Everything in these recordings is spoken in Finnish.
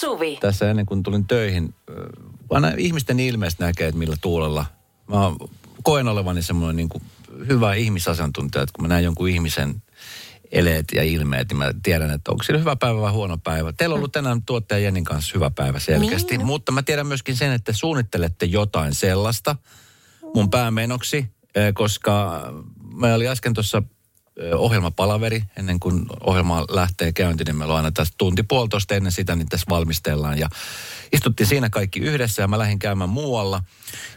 Suvi. Tässä ennen kuin tulin töihin, aina ihmisten ilmeistä näkee, että millä tuulella. Mä koen olevani semmoinen niin kuin hyvä ihmisasiantuntija, että kun mä näen jonkun ihmisen eleet ja ilmeet, niin mä tiedän, että onko sillä hyvä päivä vai huono päivä. Teillä on ollut tänään tuottaja Jennin kanssa hyvä päivä selkeästi, Niin. mutta mä tiedän myöskin sen, että suunnittelette jotain sellaista mun päämenoksi, koska mä olin äsken tuossa ohjelmapalaveri, ennen kuin ohjelma lähtee käyntiin, niin meillä on aina tässä tunti puolitoista ennen sitä, niin tässä valmistellaan. Ja istuttiin siinä kaikki yhdessä ja mä lähdin käymään muualla.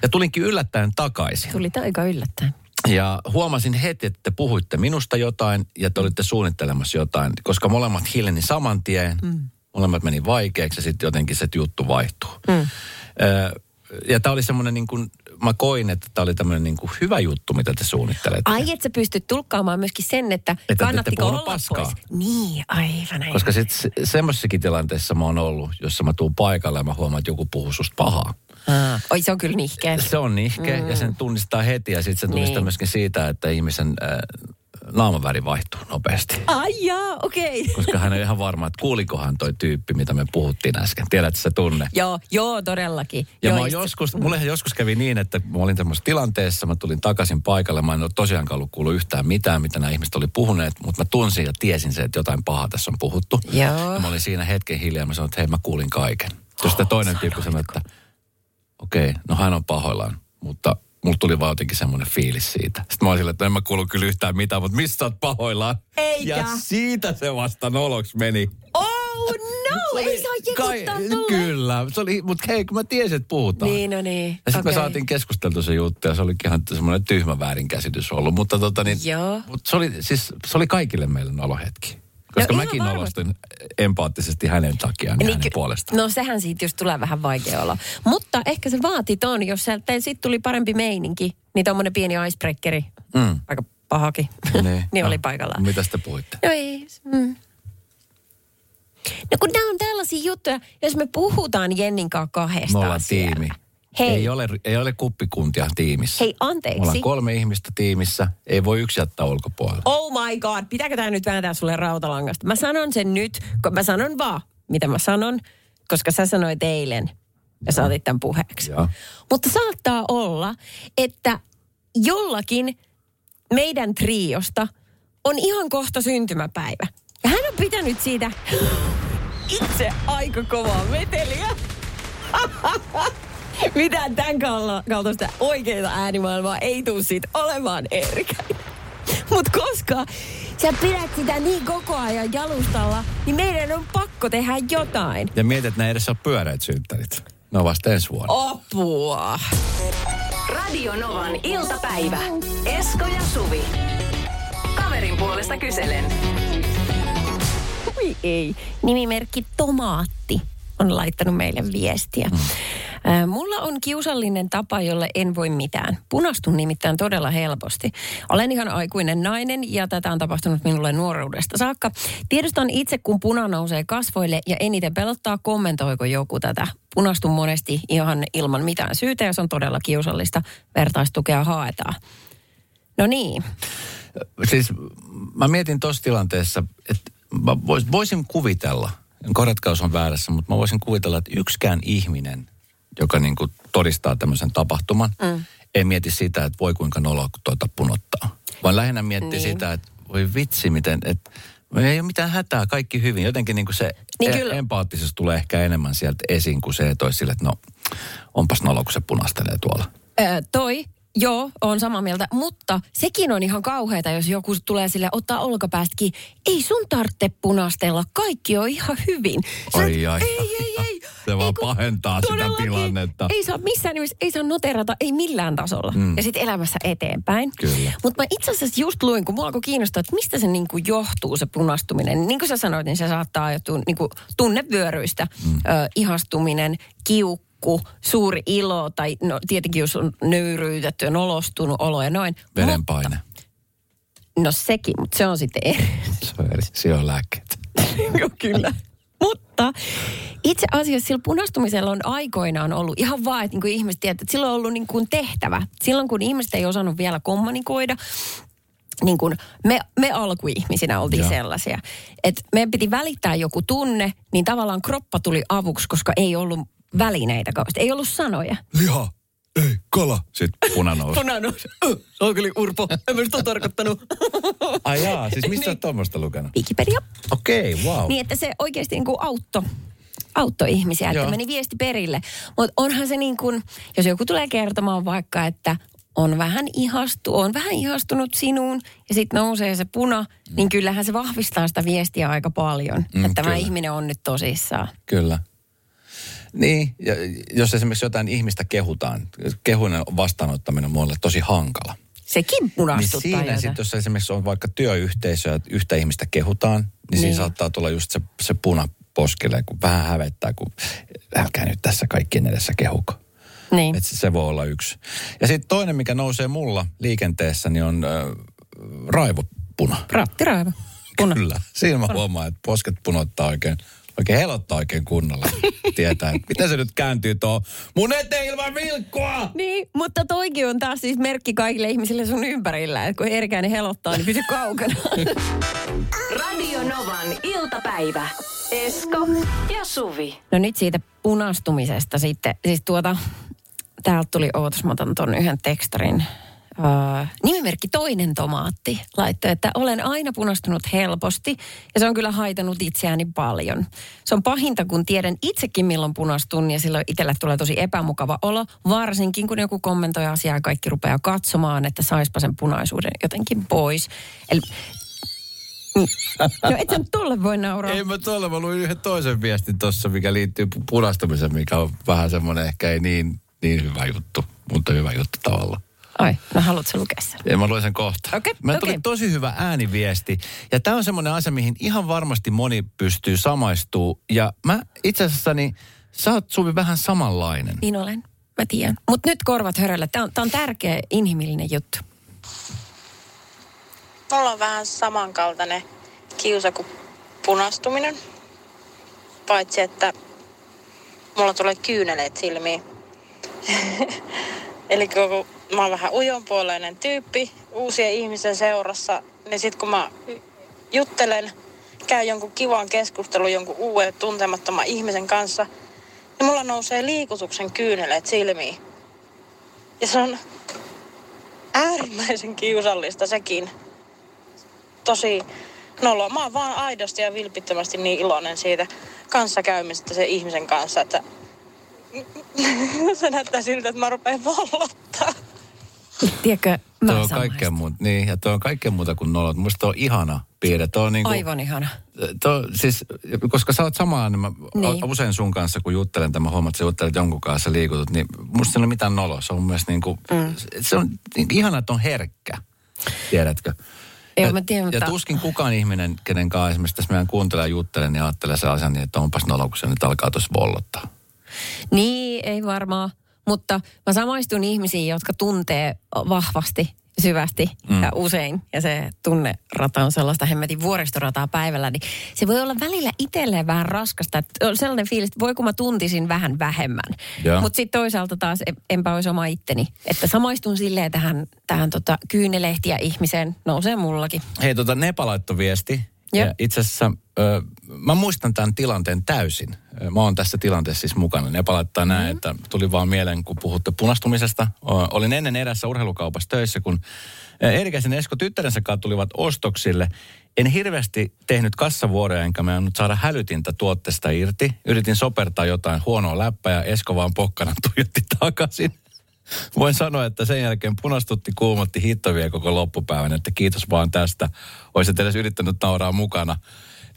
Ja tulinkin yllättäen takaisin. Tuli aika yllättäen. Ja huomasin heti, että te puhuitte minusta jotain ja te olitte suunnittelemassa jotain, koska molemmat hiljeni saman tien, mm. molemmat meni vaikeaksi ja sitten jotenkin se juttu vaihtuu. Mm. Ö, ja tämä oli semmoinen niin kuin, mä koin, että tämä oli tämmöinen niin kuin hyvä juttu, mitä te suunnittelette. Ai, että sä pystyt tulkkaamaan myöskin sen, että, Että kannattiko olla paskaa. pois. Niin, aivan näin. Koska sitten se, semmoisessakin tilanteessa mä oon ollut, jossa mä tuun paikalle ja mä huomaan, että joku puhuu susta pahaa. Aa, oi, se on kyllä nihkeä. Se on nihkeä mm. ja sen tunnistaa heti ja sitten se tunnistaa Niin. myöskin siitä, että ihmisen äh, naamaväri vaihtuu nopeasti. Ai jaa, okei. Okay. Koska hän on ihan varma, että kuulikohan toi tyyppi, mitä me puhuttiin äsken. Tiedätkö se tunne? Joo, joo, todellakin. Ja joo, mä joskus, mullehan joskus kävi niin, että mä olin tämmöisessä tilanteessa, mä tulin takaisin paikalle, mä en ole tosiaankaan ollut kuullut yhtään mitään, mitä nämä ihmiset oli puhuneet, mutta mä tunsin ja tiesin se, että jotain pahaa tässä on puhuttu. Joo. Ja mä olin siinä hetken hiljaa, mä sanoin, että hei mä kuulin kaiken. Ja sitten toinen tyyppi sanoi, että okei, okay, no hän on pahoillaan, mutta mulla tuli vaan jotenkin semmoinen fiilis siitä. Sitten mä olin silleen, että en mä kuullut kyllä yhtään mitään, mutta missä sä oot pahoillaan? Eikä. Ja siitä se vasta noloks meni. Oh no, ei saa jekuttaa. Kyllä, se oli, mutta hei, kun mä tiesin, että puhutaan. Niin, no niin. Ja sitten Okei. me saatiin keskusteltu se juttu ja se olikin ihan semmoinen tyhmä väärinkäsitys ollut. Mutta tota niin, Joo. mutta se oli, siis, se oli kaikille meille nolohetki. Koska No mäkin nolostin empaattisesti hänen takiaan ja hänen ky- puolestaan. No sehän siitä just tulee vähän vaikea olla. Mutta ehkä se vaati ton, jos sieltä sitten tuli parempi meininki, niin tommonen pieni icebreakeri, Mm. aika pahakin, niin, niin oli No, paikallaan. Mitä te puhuitte? No ei. Mm. No kun nämä on tällaisia juttuja, jos me puhutaan Jennin kanssa Me kahdestaan ollaan siellä. tiimi. Hei, Ei ole, ei ole kuppikuntia tiimissä. hei Me ollaan anteeksi. kolme ihmistä tiimissä. Ei voi yksi jättää ulkopuolella. Oh my god, pitääkö tämä nyt vääntää sulle rautalangasta? Mä sanon sen nyt, kun mä sanon vaan, mitä mä sanon, koska sä sanoit eilen ja sä otit tämän puheeksi. Joo. Mutta saattaa olla, että jollakin meidän triosta on ihan kohta syntymäpäivä. Ja hän on pitänyt siitä itse aika kovaa meteliä. Mitään tämän kal- kaltaista oikeita äänimaailmaa ei tule siitä olemaan, Erika. Mutta koska sä pidät sitä niin koko ajan jalustalla, niin meidän on pakko tehdä jotain. Ja mietit, että ne edes ole pyöreät synttärit. Ne on vasta ensi vuonna. Apua. Radio Novan iltapäivä. Esko ja Suvi. Kaverin puolesta kyselen. Oi ei. Nimimerkki Tomaatti on laittanut meille viestiä. Mm. Äh, Mulla on kiusallinen tapa, jolle en voi mitään. Punastun nimittäin todella helposti. Olen ihan aikuinen nainen ja tätä on tapahtunut minulle nuoruudesta saakka. Tiedostan itse, kun puna nousee kasvoille ja eniten pelottaa, kommentoiko joku tätä. Punastun monesti ihan ilman mitään syytä ja se on todella kiusallista. Vertaistukea haetaan. No niin. Siis mä mietin tuossa tilanteessa, että mä vois, voisin kuvitella, korjatkaa jos on väärässä, mutta mä voisin kuvitella, että yksikään ihminen, joka niin kuin todistaa tämmöisen tapahtuman, mm. ei mieti sitä, että voi kuinka noloa, tuota punottaa. Vaan lähinnä miettii Niin. sitä, että voi vitsi, miten, että ei ole mitään hätää, kaikki hyvin. Jotenkin niin kuin se Niin e- kyllä. empaattisuus tulee ehkä enemmän sieltä esiin kuin se, että olisi sille, että no onpas nolo, kun se punastelee tuolla. Öö, toi, joo, on samaa mieltä, mutta sekin on ihan kauheata, jos joku tulee sille ottaa olkapäästäkin. Ei sun tarvitse punastella, kaikki on ihan hyvin. Sä Ai, et- ai, ei, ai, ei, ai. ei. Se vaan Ei pahentaa sitä tilannetta. Ei saa missään nimessä, ei saa noterata, ei millään tasolla. Mm. Ja sitten elämässä eteenpäin. Kyllä. Mutta mä itse asiassa just luin, kun mua alkoi kiinnostaa, että mistä se niinku johtuu se punastuminen. Niin kuin sä sanoit, niin se saattaa johtua niinku tunnevyöryistä. Mm. Ö, ihastuminen, kiukku, suuri ilo tai no, tietenkin jos on nöyryytetty ja nolostunut olo ja noin. Verenpaine. No sekin, mutta se on sitten eri. Se on eri. Siellä on lääkkeet. Joo, kyllä. Mutta itse asiassa sillä punastumisella on aikoinaan ollut ihan vaan, että niin kuin ihmiset tietävät, että sillä on ollut niin kuin tehtävä. Silloin kun ihmiset ei osannut vielä kommunikoida, niin kuin me, me alkuihmisinä oltiin Joo. sellaisia, että meidän piti välittää joku tunne, niin tavallaan kroppa tuli avuksi, koska ei ollut välineitä kauheasti, ei ollut sanoja. Liha, ei, kala. Sitten puna nousi. Punannut. Se on kyllä Urpo, en mä sitä tarkoittanut. Ai jaa, siis mistä olet tuommoista lukenut? Wikipedia. Okei, okay, wow. Niin, että se oikeasti niin kuin auttoi auttoi ihmisiä, että Joo. meni viesti perille. Mutta onhan se niin kuin, jos joku tulee kertomaan vaikka, että on vähän ihastu, on vähän ihastunut sinuun ja sitten nousee se puna, niin kyllähän se vahvistaa sitä viestiä aika paljon. Mm, että tämä ihminen on nyt tosissaan. Kyllä. Niin, ja jos esimerkiksi jotain ihmistä kehutaan, kehuinen vastaanottaminen on mulle tosi hankala. Sekin Niin punastuttaa siinä joita. sitten, jos esimerkiksi on vaikka työyhteisö ja yhtä ihmistä kehutaan, niin, niin. siinä Niin. saattaa tulla just se, se puna poskelle, kun vähän hävettää, kun älkää nyt tässä kaikkien edessä kehuko. Niin. Et se, se voi olla yksi. Ja sitten toinen, mikä nousee mulla liikenteessä, niin on äh, raivopuna. Rattiraiva. Puna. Kyllä. Siinä mä huomaan, että posket punottaa oikein, oikein helottaa oikein kunnolla. Tietää, että miten se nyt kääntyy tuo mun eteen ilman vilkkua! Niin, mutta toikin on taas siis merkki kaikille ihmisille sun ympärillä, että kun herkäinen helottaa, niin pysy kaukana. Radio Novan iltapäivä. Esko ja Suvi. No nyt siitä punastumisesta sitten. Siis tuota, täältä tuli, ootas, mä otan ton yhden tekstarin. Öö, nimimerkki Toinen tomaatti laittoi, että olen aina punastunut helposti ja se on kyllä haitannut itseäni paljon. Se on pahinta, kun tiedän itsekin milloin punastun ja silloin itselle tulee tosi epämukava olo, varsinkin kun joku kommentoi asiaa ja kaikki rupeaa katsomaan, että saispa sen punaisuuden jotenkin pois. Eli. No et sä tolle voi nauraa. Ei mä tuolla, mä luin yhden toisen viestin tuossa, mikä liittyy pu- punastumiseen, mikä on vähän semmoinen ehkä ei niin, niin hyvä juttu, mutta hyvä juttu tavallaan. Ai, no haluatko lukea sen? Ja mä luen sen kohta. Okei, Mä tuli okei. tosi hyvä ääniviesti. Ja tämä on semmoinen asia, mihin ihan varmasti moni pystyy samaistuu. Ja mä itse asiassa, niin sä oot Suvi vähän samanlainen. Niin olen, mä tiedän. Mutta nyt korvat höröllä. Tämä on, tää on tärkeä inhimillinen juttu. Mulla on vähän samankaltainen kiusa kuin punastuminen. Paitsi, että mulla tulee kyyneleet silmiin. Eli kun mä oon vähän ujonpuoleinen tyyppi uusien ihmisen seurassa, niin sit kun mä juttelen, käyn jonkun kivan keskustelun jonkun uuden tuntemattoman ihmisen kanssa, niin mulla nousee liikutuksen kyyneleet silmiin. Ja se on äärimmäisen kiusallista sekin tosi noloa. Mä oon vaan aidosti ja vilpittömästi niin iloinen siitä kanssakäymisestä sen ihmisen kanssa, että se näyttää siltä, että mä rupean vallottaa. Tiedätkö, mä Tuo on kaikkea muuta, niin, ja tuo on kaikkea muuta kuin nolot. Musta tuo on ihana piirre. Tuo on niin kuin, Aivan ihana. Tuo, siis, koska sä oot samaa, niin mä Niin. usein sun kanssa, kun juttelen, tämä huomaat, että sä juttelet jonkun kanssa liikutut, niin musta ei ole mitään noloa. Se on mun mielestä niin kuin, mm. se on niin ihana, että on herkkä. Tiedätkö? Joo, ja, mä tiedän, ja mutta- tuskin kukaan ihminen, kenen kanssa esimerkiksi tässä meidän kuuntelee ja juttelee, niin ajattelee sellaisen, niin että onpas nolo, kun se nyt alkaa tuossa vollottaa. Niin, ei varmaan. Mutta mä samaistun ihmisiin, jotka tuntee vahvasti, syvästi mm. ja usein. Ja se tunnerata on sellaista hemmetin vuoristorataa päivällä. Niin se voi olla välillä itselleen vähän raskasta. Että on sellainen fiilis, että voi kun mä tuntisin vähän vähemmän. Mutta sitten toisaalta taas en- enpä olisi oma itteni. Että samaistun silleen tähän, tähän tota, kyynelehtiä ihmiseen. Nousee mullakin. Hei, tota Nepa laittoi viesti. Joo. Ja itse asiassa ö, mä muistan tämän tilanteen täysin. Mä oon tässä tilanteessa siis mukana. Nepa laittaa näin, Mm-hmm. että tuli vaan mieleen, kun puhutte punastumisesta. O, Olin ennen erässä urheilukaupassa töissä, kun ja Esko tyttärensä kanssa tulivat ostoksille. En hirveästi tehnyt kassavuoroja, enkä mä nyt saada hälytintä tuotteesta irti. Yritin sopertaa jotain huonoa läppää ja Esko vaan pokkana tuijotti takaisin. Voin sanoa, että sen jälkeen punastutti, kuumotti hittovia koko loppupäivän, että kiitos vaan tästä. Olisit edes yrittänyt nauraa mukana.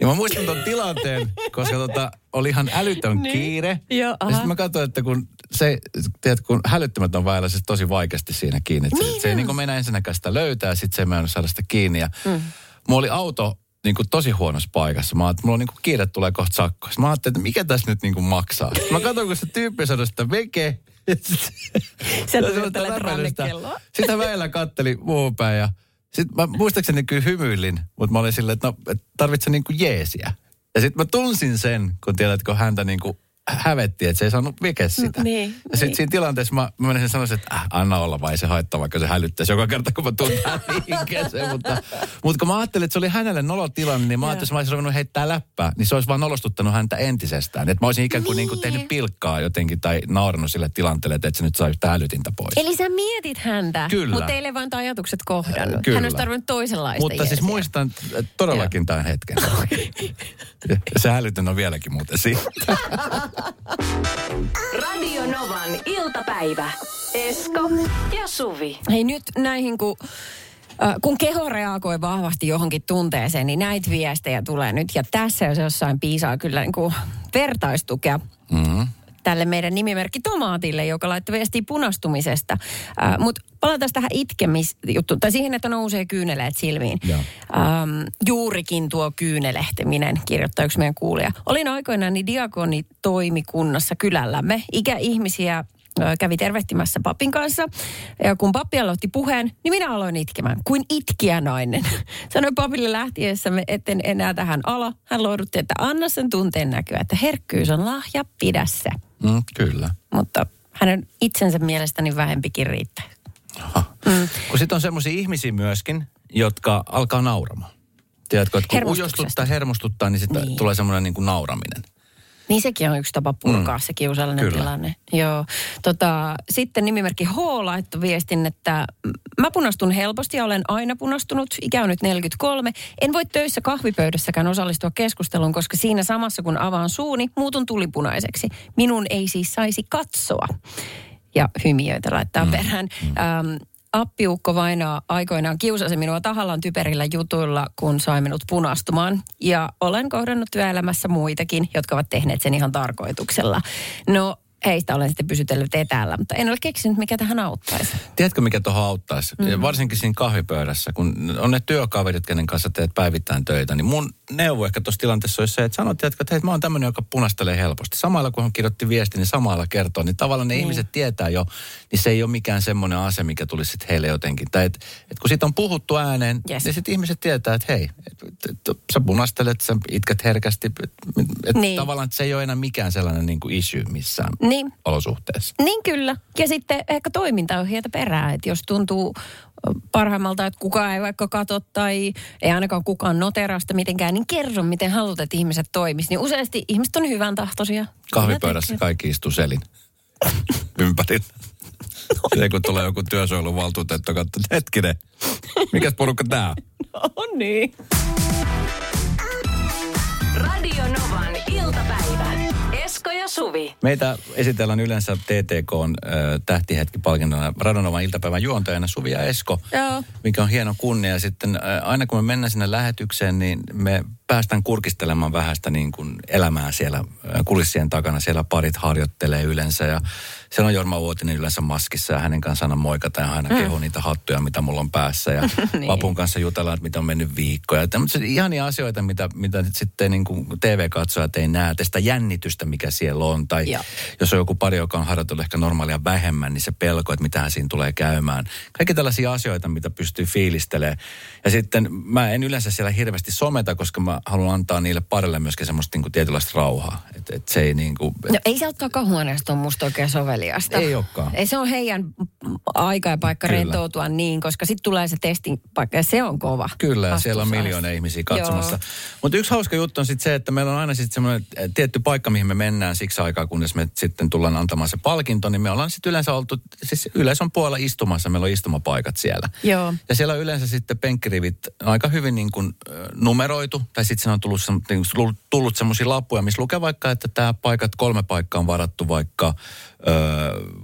Niin mä muistan tuon tilanteen, koska tota, oli ihan älytön niin. kiire. Joo, ja aha. sitten mä katsoin, että kun se, tiedät, kun hälyttömät on väillä siis tosi vaikeasti siinä kiinni. Niin se, se ei niin kuin ensinnäkään sitä löytää, sitten se ei mennä saada sitä kiinni. Ja mm. mulla oli auto niin kuin tosi huonossa paikassa. Mä että mulla on niin kuin kiire tulee kohta sakko. Sitten mä ajattelin, että mikä tässä nyt niin kuin maksaa. Mä katsoin, kun se tyyppi sanoi sitä veke. Sä tuijottelet räpelistä. rannekelloa. Sitä väillä katteli päin ja sitten mä muistaakseni kyllä hymyilin, mutta mä olin silleen, että no, et tarvitse niinku jeesiä. Ja sitten mä tunsin sen, kun tiedät, kun häntä niinku hävetti, että se ei saanut vike sitä. Niin, ja sitten niin. siinä tilanteessa mä, mä menisin sanoa, että äh, anna olla vai se haittaa, vaikka se hälyttäisi joka kerta, kun mä tuun tähän liikkeeseen. mutta, mutta kun mä ajattelin, että se oli hänelle nolotilanne, niin mä ajattelin, että mä olisin ruvennut heittää läppää, niin se olisi vaan nolostuttanut häntä entisestään. Että mä olisin ikään kuin, niin. kuin tehnyt pilkkaa jotenkin tai naurannut sille tilanteelle, että et se nyt saa yhtä älytintä pois. Eli sä mietit häntä, Kyllä. mutta teille vaan tämä ajatukset kohdannut. Kyllä. Hän olisi tarvinnut toisenlaista Mutta siis jeesiä. muistan äh, todellakin tämän hetken. Se hälytön on vieläkin muuten siinä. Radio Novan iltapäivä. Esko ja Suvi. Hei nyt näihin, kun, äh, kun keho reagoi vahvasti johonkin tunteeseen, niin näitä viestejä tulee nyt. Ja tässä jos jossain piisaa kyllä niin kuin vertaistukea Mm-hmm. tälle meidän nimimerkki Tomaatille, joka laittoi viestiä punastumisesta. Äh, Mutta palataan tähän itkemisjuttuun, tai siihen, että nousee kyyneleet silmiin. Joo. Ähm, juurikin tuo kyynelehtiminen, kirjoittaa yksi meidän kuulija. Olin aikoinaan niin diakonitoimikunnassa kylällämme. Ikäihmisiä kävi tervehtimässä papin kanssa. Ja kun pappi aloitti puheen, niin minä aloin itkemään, kuin itkiä nainen. Sanoin papille lähtiessämme, etten enää tähän ala. Hän lohdutti, että anna sen tunteen näkyä, että herkkyys on lahja, pidä se. Mm, kyllä. Mutta hänen itsensä mielestäni vähempikin riittää. Mm. Kun sitten on semmoisia ihmisiä myöskin, jotka alkaa nauramaan. Tiedätkö, että kun ujostuttaa, hermostuttaa, niin sitten Niin. tulee semmoinen niin kuin nauraminen. Niin sekin on yksi tapa purkaa mm. se kiusallinen Kyllä. tilanne. Joo. Tota, sitten nimimerkki H laittoi viestin, että mä punastun helposti ja olen aina punastunut. Ikä on nyt 43. En voi töissä kahvipöydässäkään osallistua keskusteluun, koska siinä samassa kun avaan suuni, muutun tulipunaiseksi. Minun ei siis saisi katsoa. Ja hymiöitä laittaa mm. perään. Ähm, Appiukko Vainaa aikoinaan kiusasi minua tahallaan typerillä jutuilla, kun sai minut punastumaan. Ja olen kohdannut työelämässä muitakin, jotka ovat tehneet sen ihan tarkoituksella. No, heistä olen sitten pysytellyt etäällä, mutta en ole keksinyt, mikä tähän auttaisi. Tiedätkö, mikä tuohon auttaisi? Mm. Varsinkin siinä kahvipöydässä, kun on ne työkaverit, kenen kanssa teet päivittäin töitä, niin mun neuvo ehkä tuossa tilanteessa olisi se, että sanot, tiedätkö, että hei, mä oon tämmöinen, joka punastelee helposti. Samalla kun hän kirjoitti viesti, niin samalla kertoo, niin tavallaan ne Niin. ihmiset tietää jo, niin se ei ole mikään semmoinen ase, mikä tulisi sitten heille jotenkin. Tai et, et kun siitä on puhuttu ääneen, Yes. niin sitten ihmiset tietää, että hei, et, et, et, sä punastelet, sä itket herkästi. Et, et Niin. Tavallaan että se ei ole enää mikään sellainen niin kuin issue missään Niin, olosuhteessa. Niin kyllä. Ja sitten ehkä toimintaohjeita perään, että jos tuntuu parhaimmalta, että kukaan ei vaikka katso tai ei ainakaan kukaan noterasta mitenkään, niin kerro, miten haluat, että ihmiset toimisi. Niin useasti ihmiset on hyvän tahtoisia. Kahvipöydässä kaikki istuu selin ympärillä. Se kun tulee joku työsuojeluvaltuutettu, katsoo, että hetkinen, mikäs porukka tää on? No niin. Radio Novan iltapäivä. Ja Suvi. Meitä esitellään yleensä TTK on äh, tähtihetki-palkintona Radonovan iltapäivän juontajana Suvi ja Esko, Joo. mikä on hieno kunnia. Ja sitten äh, aina kun me mennään sinne lähetykseen, niin me päästään kurkistelemaan vähän sitä niin kuin elämää siellä kulissien takana. Siellä parit harjoittelee yleensä ja siellä on Jorma Vuotinen yleensä maskissa ja hänen kanssaan aina moikata ja aina kehuu niitä hattuja, mitä mulla on päässä. Ja Niin. Vapun kanssa jutellaan, että mitä on mennyt viikkoja. Tämmöisiä ihania asioita, mitä, mitä sitten niin kuin TV-katsojat ei näe. Tästä jännitystä, mikä siellä on. Tai Joo. jos on joku pari, joka on harjoitellut ehkä normaalia vähemmän, niin se pelko, että mitähän siinä tulee käymään. Kaikki tällaisia asioita, mitä pystyy fiilistelemään. Ja sitten mä en yleensä siellä hirveästi someta, koska mä haluan antaa niille parille myöskin semmoista niin kuin tietynlaista rauhaa. Että et se ei niin kuin, No ei se ole takahuoneesta on musta oikein soveliasta. Ei olekaan. Ei se on heidän aika ja paikka Kyllä. rentoutua niin, koska sitten tulee se testin paikka ja se on kova. Kyllä, ja siellä on miljoonia ihmisiä katsomassa. Mutta yksi hauska juttu on sitten se, että meillä on aina sitten semmoinen tietty paikka, mihin me mennään siksi aikaa, kunnes me sitten tullaan antamaan se palkinto, niin me ollaan sitten yleensä oltu, siis yleisön puolella istumassa, meillä on istumapaikat siellä. Joo. Ja siellä on yleensä sitten penkkirivit aika hyvin niin kuin numeroitu, tai sitten siinä on tullut, sem- niin kuin tullut semmoisia lappuja, missä lukee vaikka, että tämä paikat, kolme paikkaa on varattu vaikka, ö,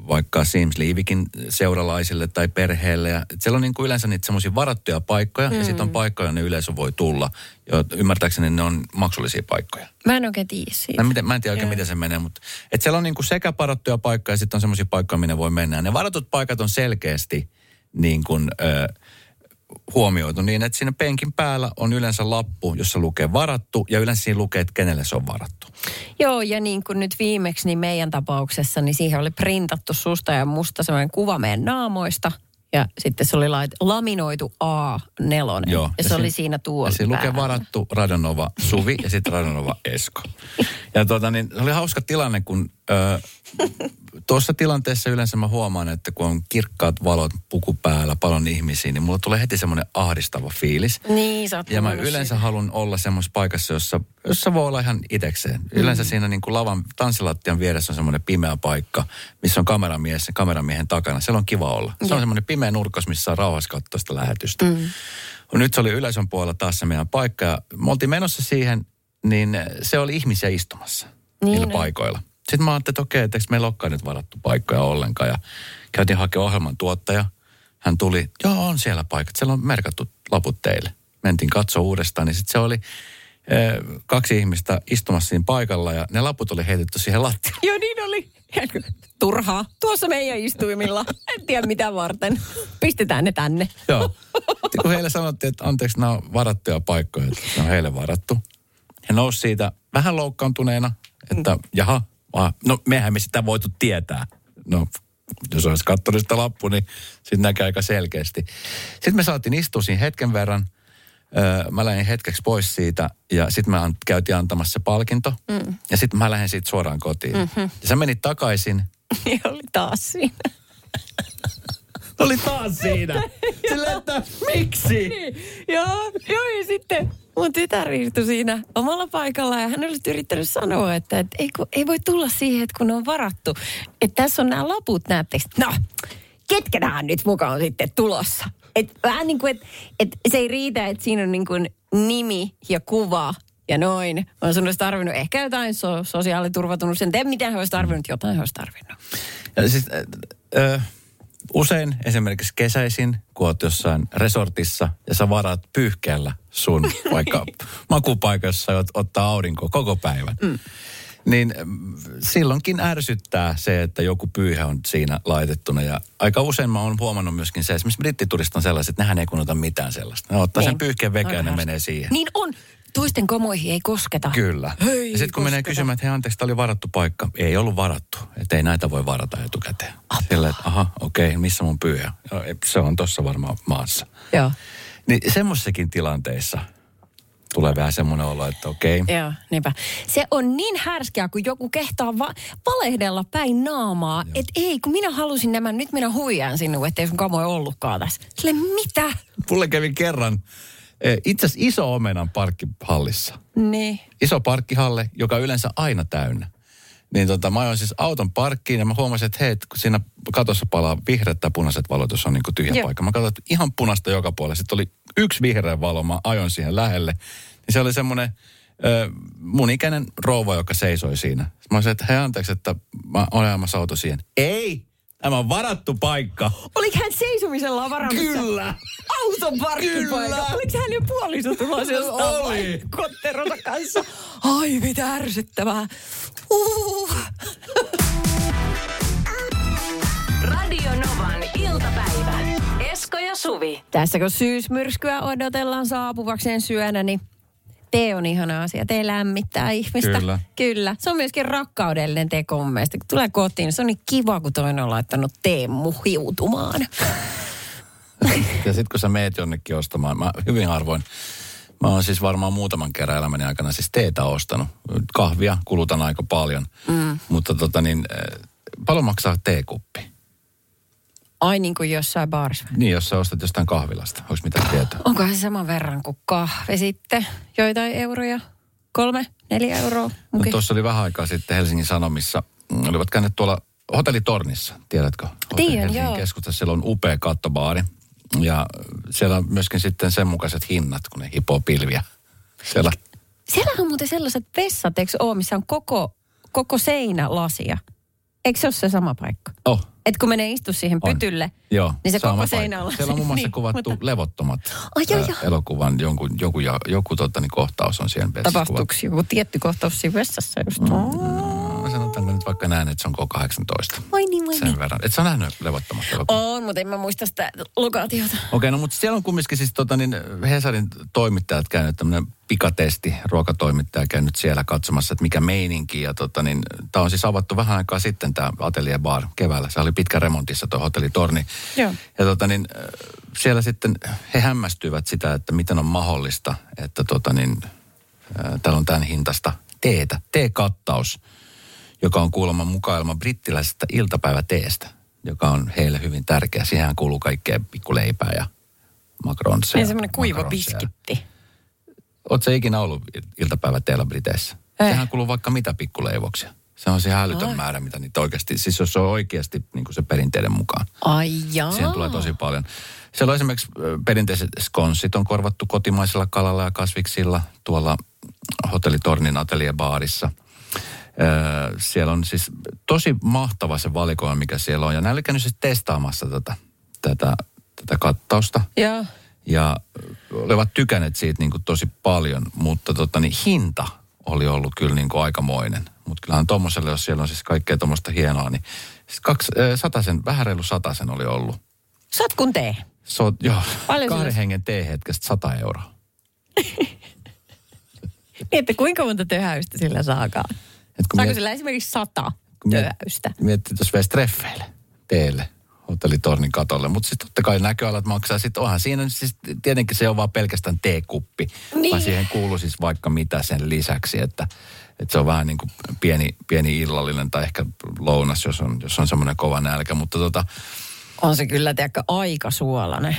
vaikka Sims Liivikin seuralaisille tai perheelle. Ja siellä on niin kuin yleensä niitä semmoisia varattuja paikkoja, mm. ja sitten on paikkoja, jonne yleisö voi tulla. Ja ymmärtääkseni ne on maksullisia paikkoja. Mä en oikein tiedä siitä. Mä, miten, mä en tiedä oikein, Joo. miten se menee, mutta et siellä on niinku sekä varattuja paikkoja ja sitten on semmoisia paikkoja, minne voi mennä. Ja ne varatut paikat on selkeästi niin kuin, ö, huomioitu niin, että siinä penkin päällä on yleensä lappu, jossa lukee varattu ja yleensä siinä lukee, että kenelle se on varattu. Joo, ja niin kuin nyt viimeksi niin meidän tapauksessa, niin siihen oli printattu susta ja musta semmoinen kuva meidän naamoista. ja sitten se oli lait, laminoitu A4. Joo. Ja, Ja se oli siinä- siinä tuolla Ja siinä lukee varattu Radonova Suvi ja sitten Radonova Esko. Ja tota, niin, se oli hauska tilanne, kun ö, tuossa tilanteessa yleensä mä huomaan, että kun on kirkkaat valot puku päällä, paljon ihmisiä, niin mulla tulee heti semmoinen ahdistava fiilis. Niin, sä Ja mä yleensä siitä. haluan olla semmoisessa paikassa, jossa, jossa voi olla ihan itekseen. Mm. Yleensä siinä niin kuin lavan tanssilattian vieressä on semmoinen pimeä paikka, missä on kameramies ja kameramiehen takana. Siellä on kiva olla. Se on semmoinen pimeä nurkos, missä on rauhassa katsoa sitä lähetystä. Mm. Nyt se oli yleisön puolella taas se meidän paikka ja me oltiin menossa siihen, niin se oli ihmisiä istumassa Niin niillä paikoilla. Sitten mä ajattelin, että okei, että eikö meillä olekaan nyt varattu paikkoja ollenkaan. Ja käytiin hakemaan ohjelman tuottaja. Hän tuli, joo on siellä paikat, siellä on merkattu laput teille. Mentiin katsoa uudestaan, niin sitten se oli eh, kaksi ihmistä istumassa siinä paikalla ja ne laput oli heitetty siihen lattialle. Joo, niin oli. Turhaa. Tuossa meidän istuimilla. En tiedä mitä varten. Pistetään ne tänne. Joo. Sitten kun heille sanottiin, että anteeksi, nämä on varattuja paikkoja, että ne on heille varattu. He nousi siitä vähän loukkaantuneena, että jaha, ah, no mehän me sitä voitu tietää. No, jos olisi katsonut sitä lappua, niin sitten näkee aika selkeästi. Sitten me saatiin istua siinä hetken verran. Öö, mä lähdin hetkeksi pois siitä ja sitten mä an- käytiin antamassa se palkinto. Mm. Ja sitten mä lähdin siitä suoraan kotiin. Mm-hmm. Ja sä menit takaisin. Niin oli taas siinä. Oli taas siinä. Silleen, että miksi? joo, joo, ja sitten mun tytär istui siinä omalla paikalla ja hän olisi yrittänyt sanoa, että, että ei, kun, ei voi tulla siihen, että kun on varattu. Että tässä on nämä laput, näettekö? No, ketkä tähän nyt mukaan on sitten tulossa? Et vähän niin kuin, että et se ei riitä, että siinä on niin kuin nimi ja kuva ja noin. Vaan sun olisi tarvinnut ehkä jotain so, sosiaaliturvatunnus. En tiedä, mitä he olisi tarvinnut, jotain he olisi tarvinnut. Ja siis, ö, usein esimerkiksi kesäisin, kun oot jossain resortissa ja sä varaat pyyhkeellä sun vaikka makupaikassa, jossa ottaa aurinko koko päivän. Mm. Niin mm, silloinkin ärsyttää se, että joku pyyhe on siinä laitettuna. Ja aika usein mä oon huomannut myöskin se, esimerkiksi brittituristit on sellaiset, että nehän ei kunnota mitään sellaista. Ne ottaa Niin. sen pyyhkeen vekään ja ne menee siihen. Niin on. Toisten komoihin ei kosketa. Kyllä. Hei, ja sitten kun menee kosketa. kysymään, että hei anteeksi, tämä oli varattu paikka. Ei ollut varattu. Että ei näitä voi varata etukäteen. Sillä, että aha, okei, missä mun ei, Se on tuossa varmaan maassa. Joo. Niin semmoisessakin tilanteissa tulee vähän semmoinen olo, että okei. Joo, niinpä. Se on niin härskeä, kun joku kehtaa va- valehdella päin naamaa, että ei, kun minä halusin nämä, nyt minä huijaan sinua, ettei sun kamo ei ollutkaan tässä. Sille mitä? Mulle kävi kerran itse asiassa iso omenan parkkihallissa. Niin. Iso parkkihalle, joka on yleensä aina täynnä. Niin tota, mä ajoin siis auton parkkiin ja mä huomasin, että hei, kun siinä katossa palaa vihreät tai punaiset valot, jos on niin kuin tyhjä Joo. paikka. Mä katsoin, että ihan punasta joka puolella. Sitten oli yksi vihreä valo, mä ajoin siihen lähelle. Niin se oli semmoinen mun ikäinen rouva, joka seisoi siinä. Mä olisin, että hei anteeksi, että mä olen ajamassa auto siihen. Ei, tämä on varattu paikka. Oliko hän seisomisella varamassa? Kyllä. Auton parkkipaikka. Kyllä. Oliko hän jo puoliso tulossa jostain Oli. kotteronsa kanssa? Ai mitä ärsyttävää. Uh. Radio Novan iltapäivä. Esko ja Suvi. Tässä kun syysmyrskyä odotellaan saapuvakseen syönä, niin tee on ihana asia. Tee lämmittää ihmistä. Kyllä. Kyllä. Se on myöskin rakkaudellinen teko mun mielestä. Kun tulee kotiin, niin se on niin kiva, kun toinen on laittanut teemu hiutumaan. Ja sitten kun sä meet jonnekin ostamaan, mä hyvin harvoin, mä oon siis varmaan muutaman kerran elämäni aikana siis teetä ostanut. Kahvia kulutan aika paljon, mm. mutta tota niin, eh, paljon maksaa teekuppi? Ai niin kuin jossain baarissa. Niin, jos sä ostat jostain kahvilasta, onko mitään tietoa? Onkohan se saman verran kuin kahve sitten? Joitain euroja? Kolme, neljä euroa? No, Okay. Tuossa oli vähän aikaa sitten Helsingin Sanomissa, mm, olivat käyneet tuolla hotellitornissa, tiedätkö? Hotelli Tiedän, Helsingin joo. keskustassa, siellä on upea kattobaari. Ja siellä on myöskin sitten sen mukaiset hinnat, kun ne hipoo pilviä. Siellä Siellähän on muuten sellaiset vessat, eikö ole, missä on koko, koko seinä lasia. Eikö se ole se sama paikka? Oh, Et kun menee istu siihen On. pytylle, Joo, niin se sama koko seinä on Siellä on muun muassa niin, kuvattu mutta levottomat Ai, joo, joo. elokuvan, jonkun, joku, ja- joku tota, niin kohtaus on siellä vessassa Tapahtuuko joku tietty kohtaus siinä vessassa just? kuvattu. no sanotaanko nyt vaikka näin, että se on K18. Oi niin, oi Sen niin. verran. Et sä nähnyt levottomasti elokuvaa? On, mutta en mä muista sitä lokaatiota. Okei, no mutta siellä on kumminkin siis tota, niin Hesarin toimittajat käynyt, tämmöinen pikatesti, ruokatoimittaja käynyt siellä katsomassa, että mikä meininki. Ja tota, niin, tämä on siis avattu vähän aikaa sitten tämä Atelier Bar keväällä. Se oli pitkä remontissa tuo hotellitorni. Joo. Ja tota, niin, äh, siellä sitten he hämmästyivät sitä, että miten on mahdollista, että tota, niin, äh, täällä on tämän hintasta teetä, teekattaus, joka on kuulemma mukailma brittiläisestä iltapäiväteestä, joka on heille hyvin tärkeä. Siihen kuuluu kaikkea pikkuleipää ja makronseja. Niin semmoinen kuiva biskitti. Oletko ikinä ollut iltapäiväteellä Briteissä? Eh. Sehän kuuluu vaikka mitä pikkuleivoksia. Se on se älytön määrä, mitä niitä oikeasti, siis jos se on oikeasti niin kuin se perinteiden mukaan. Ai jaa. Siihen tulee tosi paljon. Siellä on esimerkiksi perinteiset skonssit on korvattu kotimaisella kalalla ja kasviksilla tuolla hotellitornin atelierbaarissa. Ö, Siellä on siis tosi mahtava se valikoima, mikä siellä on. Ja oli käynyt siis testaamassa tätä, tätä, tätä kattausta. Joo. Ja olivat tykänneet siitä niin kuin tosi paljon, mutta tota, niin hinta oli ollut kyllä niin kuin aikamoinen. Mutta kyllähän tuommoiselle, jos siellä on siis kaikkea tuommoista hienoa, niin siis kaksi, ö, satasen, vähän reilu satasen oli ollut. Sat kun tee. Se on, joo, Paljon kahden sulla- hengen teehetkestä 100 euroa. Niin, että kuinka monta töhäystä sillä saakaan? Et kun Saako miet- sillä esimerkiksi sata kun miet- töhäystä? Miettii, jos veisi treffeille teille hotellitornin katolle. Mutta sitten totta kai näköalat maksaa. Sitten onhan siinä siis tietenkin se on vaan pelkästään teekuppi. Niin. Vaan siihen kuuluu siis vaikka mitä sen lisäksi, että, että se on vähän niin kuin pieni, pieni illallinen tai ehkä lounas, jos on, jos on semmoinen kova nälkä. Mutta tota, On se kyllä, tiedäkö, aika suolainen.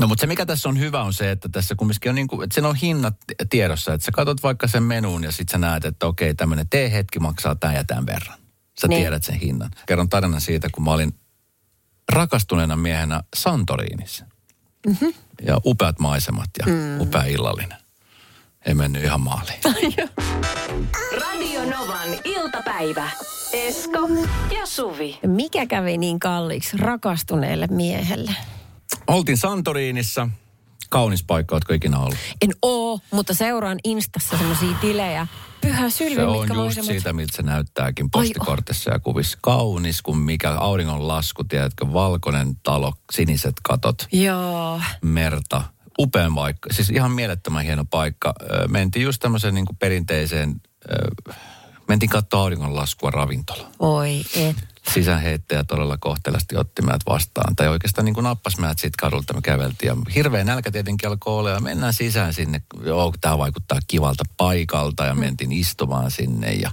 No mutta se mikä tässä on hyvä on se, että tässä kumminkin on niin kuin, että siinä on hinnat tiedossa. Että sä katsot vaikka sen menuun ja sit sä näet, että okei tämmöinen teehetki maksaa tämän ja tämän verran. Sä Niin. tiedät sen hinnan. Kerron tarinan siitä, kun mä olin rakastuneena miehenä Santoriinissa. Mm-hmm. Ja upeat maisemat ja mm. upea illallinen. Ei mennyt ihan maaliin. Radio Novan iltapäivä. Esko ja Suvi. Mikä kävi niin kalliiksi rakastuneelle miehelle? Oltiin Santoriinissa. Kaunis paikka, ootko ikinä ollut? En oo, mutta seuraan Instassa semmoisia tilejä. Pyhä sylvi, Se on just maisemat. siitä, miltä se näyttääkin postikortissa ja kuvissa. Kaunis kuin mikä auringon lasku, tiedätkö, valkoinen talo, siniset katot, Joo. merta. Upean paikka, siis ihan mielettömän hieno paikka. Mentiin just tämmöiseen niin perinteiseen, mentiin katsoa auringon laskua ravintola. Oi et. Sisäänheittäjä todella kohtelasti otti meidät vastaan. Tai oikeastaan niin kuin nappas meidät siitä kadulta, me käveltiin. Ja hirveä nälkä tietenkin alkoi olla ja mennään sisään sinne. Joo, tämä vaikuttaa kivalta paikalta ja mentiin istumaan sinne. Ja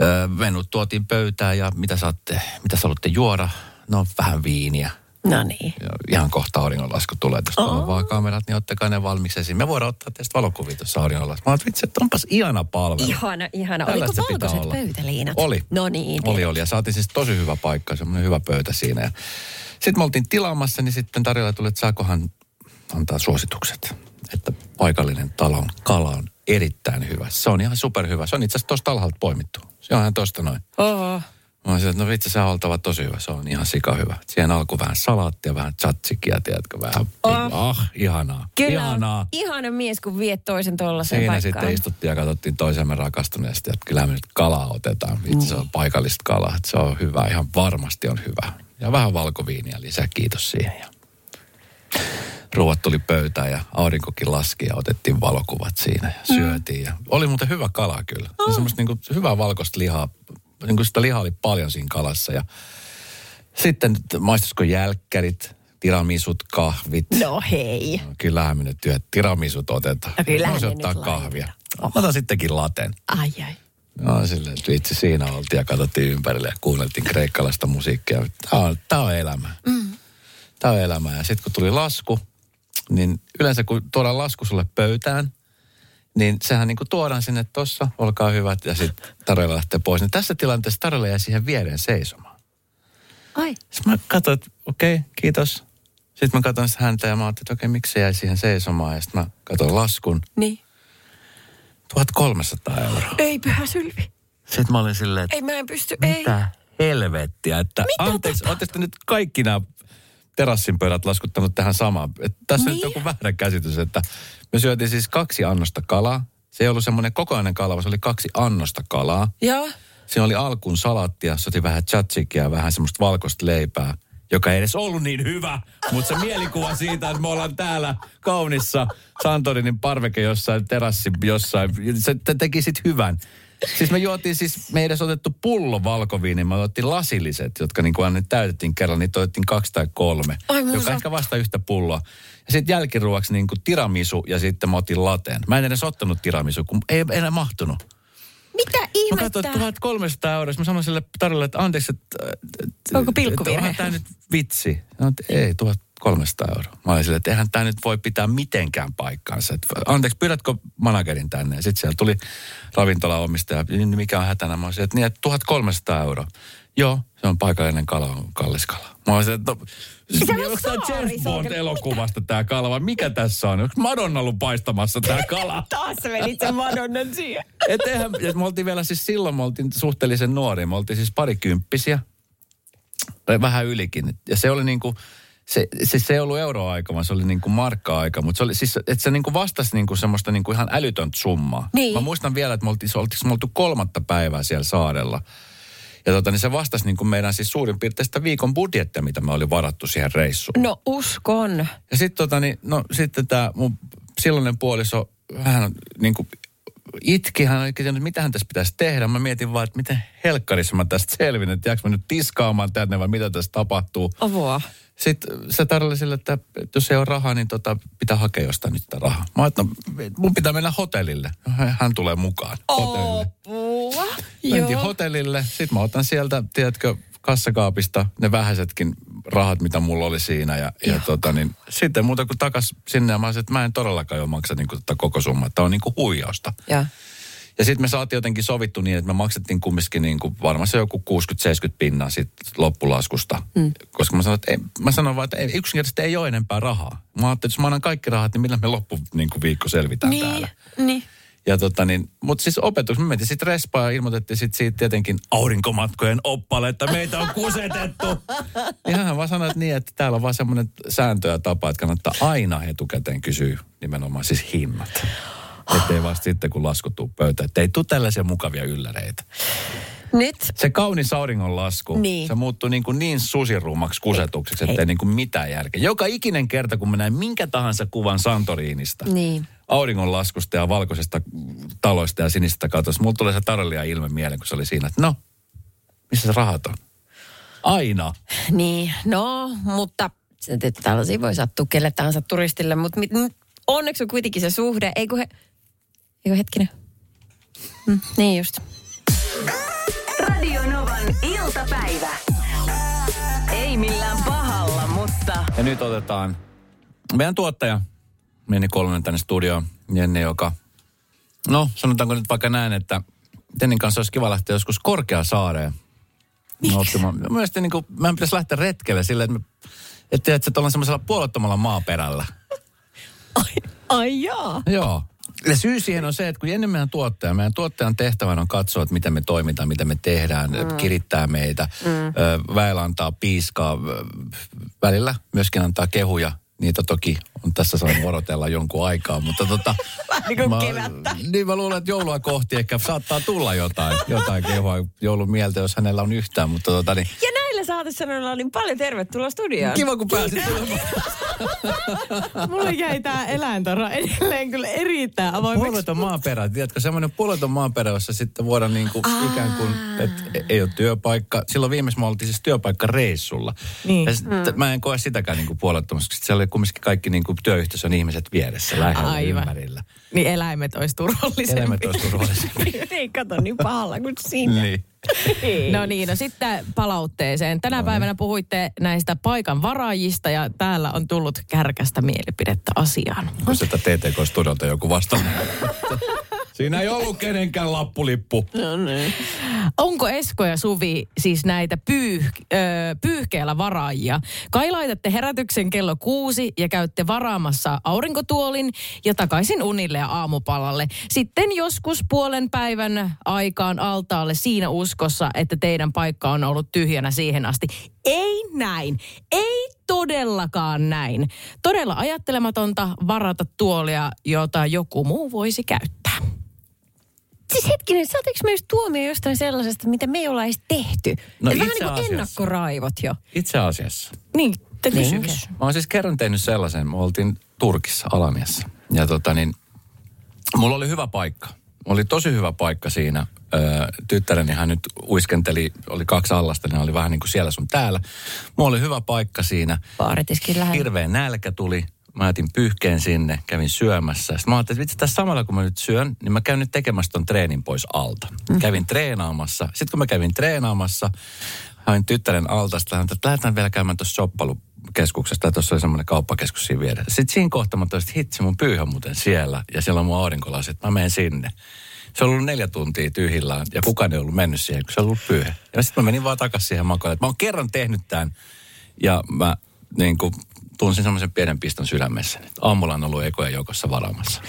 ö, menut tuotiin pöytään ja mitä saatte, mitä sä haluatte juoda? No vähän viiniä. No niin. Ja ihan kohta auringonlasku tulee. Jos tuolla on vaan kamerat, niin ottakaa ne valmiiksi esiin. Me voidaan ottaa tästä valokuvia tuossa auringonlaskussa. Mä vitsi, että onpas ihana palvelu. Ihana, ihana. Oliko Tällaista valkoiset olla. pöytäliinat? Oli. No niin. Oli, oli. Ja saatiin siis tosi hyvä paikka, semmoinen hyvä pöytä siinä. Ja sitten me oltiin tilaamassa, niin sitten tarjolla tuli, että saakohan antaa suositukset. Että paikallinen talon kala on erittäin hyvä. Se on ihan superhyvä. Se on itse asiassa tuosta alhaalta poimittu. Se on ihan tosta noin. Oho. Mä olisin, että no vitsi, on oltava tosi hyvä. Se on ihan sika hyvä. Siihen alkoi vähän salaattia, vähän tzatsikia, tiedätkö, vähän. Oh. Ah, ihanaa. Kyllä ihanaa. on ihana mies, kun viet toisen tuollaiseen Siinä paikkaan. sitten istuttiin ja katsottiin toisemme rakastuneesti, että kyllä me nyt kalaa otetaan. Vitsi, se on paikallista kalaa, että se on hyvä, ihan varmasti on hyvä. Ja vähän valkoviiniä lisää, kiitos siihen. Ja ruoat tuli pöytään ja aurinkokin laski ja otettiin valokuvat siinä ja syötiin. Ja oli muuten hyvä kala kyllä. Se semmoista niin hyvää valkoista lihaa, niin kuin sitä lihaa oli paljon siinä kalassa. Ja sitten maistusko jälkkärit, tiramisut, kahvit. No hei. No, kyllähän me nyt työt tiramisut otetaan. No kyllähän ne ottaa kahvia. Mä otan sittenkin laten. Ai ai. No silleen, että vitsi siinä oltiin ja katsottiin ympärille ja kuunneltiin kreikkalaista musiikkia. Tää on, tää on elämä. Mm. Tää on elämä. Ja sitten kun tuli lasku, niin yleensä kun tuodaan lasku sulle pöytään, niin sehän niin kuin tuodaan sinne tossa, olkaa hyvät, ja sitten tarjolla lähtee pois. Niin tässä tilanteessa tarjolla jäi siihen viereen seisomaan. Ai. Sitten mä katsoin, että okei, okay, kiitos. Sitten mä katsoin sitä häntä ja mä ajattelin, että okei, miksi se jäi siihen seisomaan. Ja sitten mä katsoin laskun, Niin. 1300 euroa. Ei pyhä sylvi. Sitten mä olin silleen, että Ei mä en pysty, ei. mitä helvettiä. Että anteeksi, ootte te nyt kaikki nämä terassin pöydät laskuttanut tähän samaan. Että tässä niin. Niin. nyt joku väärä käsitys, että me syötiin siis kaksi annosta kalaa. Se ei ollut semmoinen kokonainen kala, vaan se oli kaksi annosta kalaa. Joo. Siinä oli alkuun salattia, se oli vähän tzatsikia vähän semmoista valkoista leipää, joka ei edes ollut niin hyvä. Mutta se mielikuva siitä, että me ollaan täällä kaunissa Santorinin parveke jossain, terassi jossain, se te- teki sit hyvän. Siis me juotiin siis, me ei edes otettu pullo valkoviini, me otettiin lasilliset, jotka niin kuin täytettiin kerran, niin otettiin kaksi tai kolme. Ai, joka ehkä vasta yhtä pulloa. Ja sitten jälkiruoksi niin kuin tiramisu ja sitten mä otin lateen. Mä en edes ottanut tiramisu, kun ei enää mahtunut. Mitä Mä ihmettä? katsoin 1300 euroa, mä sanoin sille tarjolle, että anteeksi, että... Onko pilkkuvirhe? Onhan tämä nyt vitsi. Että ei, 1300 euroa. Mä olin silleen, että eihän tämä nyt voi pitää mitenkään paikkaansa. Että, anteeksi, pyydätkö managerin tänne? Sitten siellä tuli ravintolaomistaja, niin mikä on hätänä? Mä olisin, että niin, että 1300 euroa. Joo, se on paikallinen kala, on kallis kala. Mä olisin, että no, Se on se on- Bond-elokuvasta tämä kala, vai mikä tässä on? Onko Madonna ollut paistamassa tämä kala? Taas menit sen Madonnan siihen. Et eihän, ja me oltiin vielä siis silloin, me oltiin suhteellisen nuoria. Me oltiin siis parikymppisiä, vähän ylikin. Ja se oli niin kuin, se, se, se ei ollut euroaika, vaan se oli niin kuin markka-aika. Mutta se oli siis, että se niin kuin vastasi niin kuin semmoista niin kuin ihan älytöntä summaa. Niin. Mä muistan vielä, että me oltiin, se oltiin, me oltu kolmatta päivää siellä saarella. Ja tota, niin se vastasi niin kuin meidän siis suurin piirtein sitä viikon budjettia, mitä me oli varattu siihen reissuun. No uskon. Ja sitten tota, niin, no, sitten tämä mun silloinen puoliso vähän niin kuin itki. Hän oli kysynyt, että mitähän tässä pitäisi tehdä. Mä mietin vaan, että miten helkkarissa mä tästä selvin. Että jääkö mä nyt tiskaamaan tänne vai mitä tässä tapahtuu. Avoa. Sitten se tarjoili sille, että jos ei ole rahaa, niin tota, pitää hakea jostain nyt sitä rahaa. Mä että mun pitää mennä hotellille. Hän tulee mukaan hotellille. Mentiin hotellille. Sitten mä otan sieltä, tiedätkö, kassakaapista ne vähäisetkin rahat, mitä mulla oli siinä. Ja, ja tota, niin, sitten muuta kuin takas sinne. Ja mä olisin, että mä en todellakaan jo maksa niin kuin, tätä koko summaa. Tämä on niin kuin huijausta. Ja. Ja sitten me saatiin jotenkin sovittu niin, että me maksettiin kumminkin niin kuin varmaan se joku 60-70 pinnaa sit loppulaskusta. Mm. Koska mä sanoin, että ei, mä sanoin vaan, että ei, yksinkertaisesti ei ole enempää rahaa. Mä ajattelin, että jos mä annan kaikki rahat, niin millä me loppu niin kuin viikko selvitään Niin, täällä. niin. Ja tota niin, mutta siis opetus, me mentiin sitten respaan ja ilmoitettiin sitten siitä tietenkin aurinkomatkojen oppalle, että meitä on kusetettu. Ja hän vaan sanoi, että niin, että täällä on vaan semmoinen sääntö ja tapa, että kannattaa aina etukäteen kysyä nimenomaan siis hinnat. Että ei vasta sitten, kun lasku tuu pöytään. Että ei tule tällaisia mukavia ylläreitä. Nyt. Se kaunis auringon lasku, Niin. se muuttui niin, kuin niin susiruumaksi kusetukseksi, että ei niin kuin mitään järkeä. Joka ikinen kerta, kun mä näin minkä tahansa kuvan Santoriinista, Niin. auringonlaskusta ja valkoisesta taloista ja sinisestä katosta. Mulla tulee se tarlia ilme mieleen, kun se oli siinä, että no, missä se rahat on? Aina. Niin, no, mutta tällaisia voi sattua kelle tahansa turistille, mutta onneksi on kuitenkin se suhde. Eikö he... Eikö hetkinen? Mm, niin just. Radio Novan iltapäivä. Ei millään pahalla, mutta Ja nyt otetaan meidän tuottaja, Jenni Kolmonen tänne studioon. Jenni, joka, no sanotaanko nyt vaikka näin, että Jennin kanssa olisi kiva lähteä joskus Korkeasaareen. Nauttimaan. Mielestäni niin kuin, meidän pitäisi lähteä retkelle silleen, että me, että, että, että ollaan semmoisella puolettomalla maaperällä. Ai, ai jaa. Joo. Ja syy siihen on se, että kun Jenni meidän tuottaja, meidän tuottajan tehtävänä on katsoa, että miten me toimitaan, mitä me tehdään, mm. kirittää meitä, mm. väellä antaa piiskaa, välillä myöskin antaa kehuja. Niitä toki on tässä saanut odotella jonkun aikaa, mutta tota... niin kuin mä, kevättä. Niin mä luulen, että joulua kohti ehkä saattaa tulla jotain, jotain kehua joulun mieltä, jos hänellä on yhtään, mutta tota niin... Ja näillä saatesanoilla niin paljon tervetuloa studioon. Kiva, kun pääsit tulemaan. Mulle jäi tää eläintarha edelleen kyllä erittäin avoimeksi. Puoleton maaperä, tiedätkö, semmoinen puoleton maaperä, jossa sitten voidaan niin kuin ikään kuin, että ei ole työpaikka. Silloin viimeis me oltiin siis työpaikkareissulla. Niin. Ja sit, mä en koe sitäkään niin kuin puolettomaksi. Siellä oli kumminkin kaikki niin kuin työyhteisön ihmiset vieressä, lähellä Aivan. ympärillä. Niin eläimet olisi turvallisempia. Eläimet olisi turvallisempia. Ei kato niin pahalla kuin sinne. niin. No niin, no sitten palautteeseen. Tänä päivänä puhuitte näistä paikan varaajista ja täällä on tullut kärkästä mielipidettä asiaan. Kun sitä TTK-studiolta joku vastaa. Siinä ei ollut kenenkään lappulippu. Onko Esko ja Suvi siis näitä pyyh, ö, pyyhkeellä varaajia? Kai laitatte herätyksen kello kuusi ja käytte varaamassa aurinkotuolin ja takaisin unille ja aamupalalle. Sitten joskus puolen päivän aikaan altaalle siinä uskossa, että teidän paikka on ollut tyhjänä siihen asti. Ei näin. Ei todellakaan näin. Todella ajattelematonta varata tuolia, jota joku muu voisi käyttää. Siis hetkinen, saatiinko me tuomio jostain sellaisesta, mitä me ei olla edes tehty? No vähän niin kuin ennakkoraivot jo. Itse asiassa. Niin, te kysymys. Mä oon siis kerran tehnyt sellaisen. Me oltiin Turkissa, Alaniassa. Ja tota niin, mulla oli hyvä paikka. Mulla oli tosi hyvä paikka siinä. Öö, tyttäreni hän nyt uiskenteli, oli kaksi allasta, niin oli vähän niin kuin siellä sun täällä. Mulla oli hyvä paikka siinä. Baaritiskin lähellä. Hirveä nälkä tuli. Mä jätin pyyhkeen sinne, kävin syömässä. Sitten mä ajattelin, että vitsi tässä samalla kun mä nyt syön, niin mä käyn nyt tekemässä ton treenin pois alta. Kävin treenaamassa. Sitten kun mä kävin treenaamassa, hain tyttären altasta, että lähdetään vielä käymään tuossa shoppailukeskuksessa. Tai tuossa oli semmoinen kauppakeskus siinä vieressä. Sitten siinä kohtaa mä toisin, että hitsi mun pyyhä muuten siellä. Ja siellä on mun aurinkolasit, mä menen sinne. Se on ollut neljä tuntia tyhjillään ja kukaan ei ollut mennyt siihen, kun se on ollut pyyhe. Ja sitten mä menin vaan takaisin siihen makoille. että Mä oon kerran tehnyt tämän ja mä niin kuin, tunsin semmoisen pienen piston sydämessä. Aamulla on ollut ekoja joukossa varaamassa.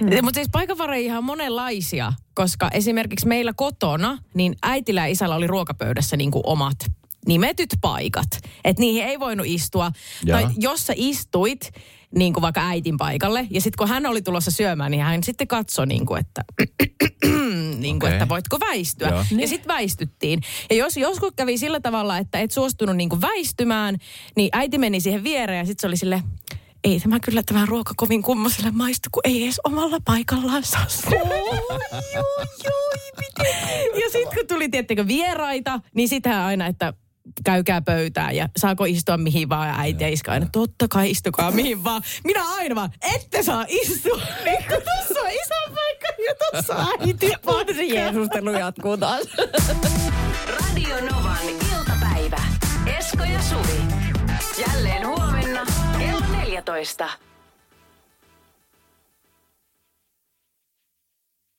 Mm. Mutta siis paikanvareja ihan monenlaisia, koska esimerkiksi meillä kotona, niin äitillä ja isällä oli ruokapöydässä niin kuin omat nimetyt paikat. Että niihin ei voinut istua. Jaa. Tai jos sä istuit niin kuin vaikka äitin paikalle, ja sitten kun hän oli tulossa syömään, niin hän sitten katsoi, niin kuin, että, niin kuin, Okei. että voitko väistyä. Joo. Ja sitten väistyttiin. Ja jos joskus kävi sillä tavalla, että et suostunut niin kuin väistymään, niin äiti meni siihen viereen ja sitten se oli sille ei tämä kyllä tämä ruoka kovin kummoselle maistu, kun ei edes omalla paikallaan saa Ja sitten kun tuli, tiettekö, vieraita, niin sitähän aina, että käykää pöytään ja saako istua mihin vaan. Ja äiti ja iska aina, totta kai istukaa mihin vaan. Minä aina vaan, ette saa istua. Niin kun tuossa on paikka ja tuossa on äiti. Se jeesustelu jatkuu taas. Radio Novan iltapäivä. Esko ja Suvi. Jälleen huomenna kello 14.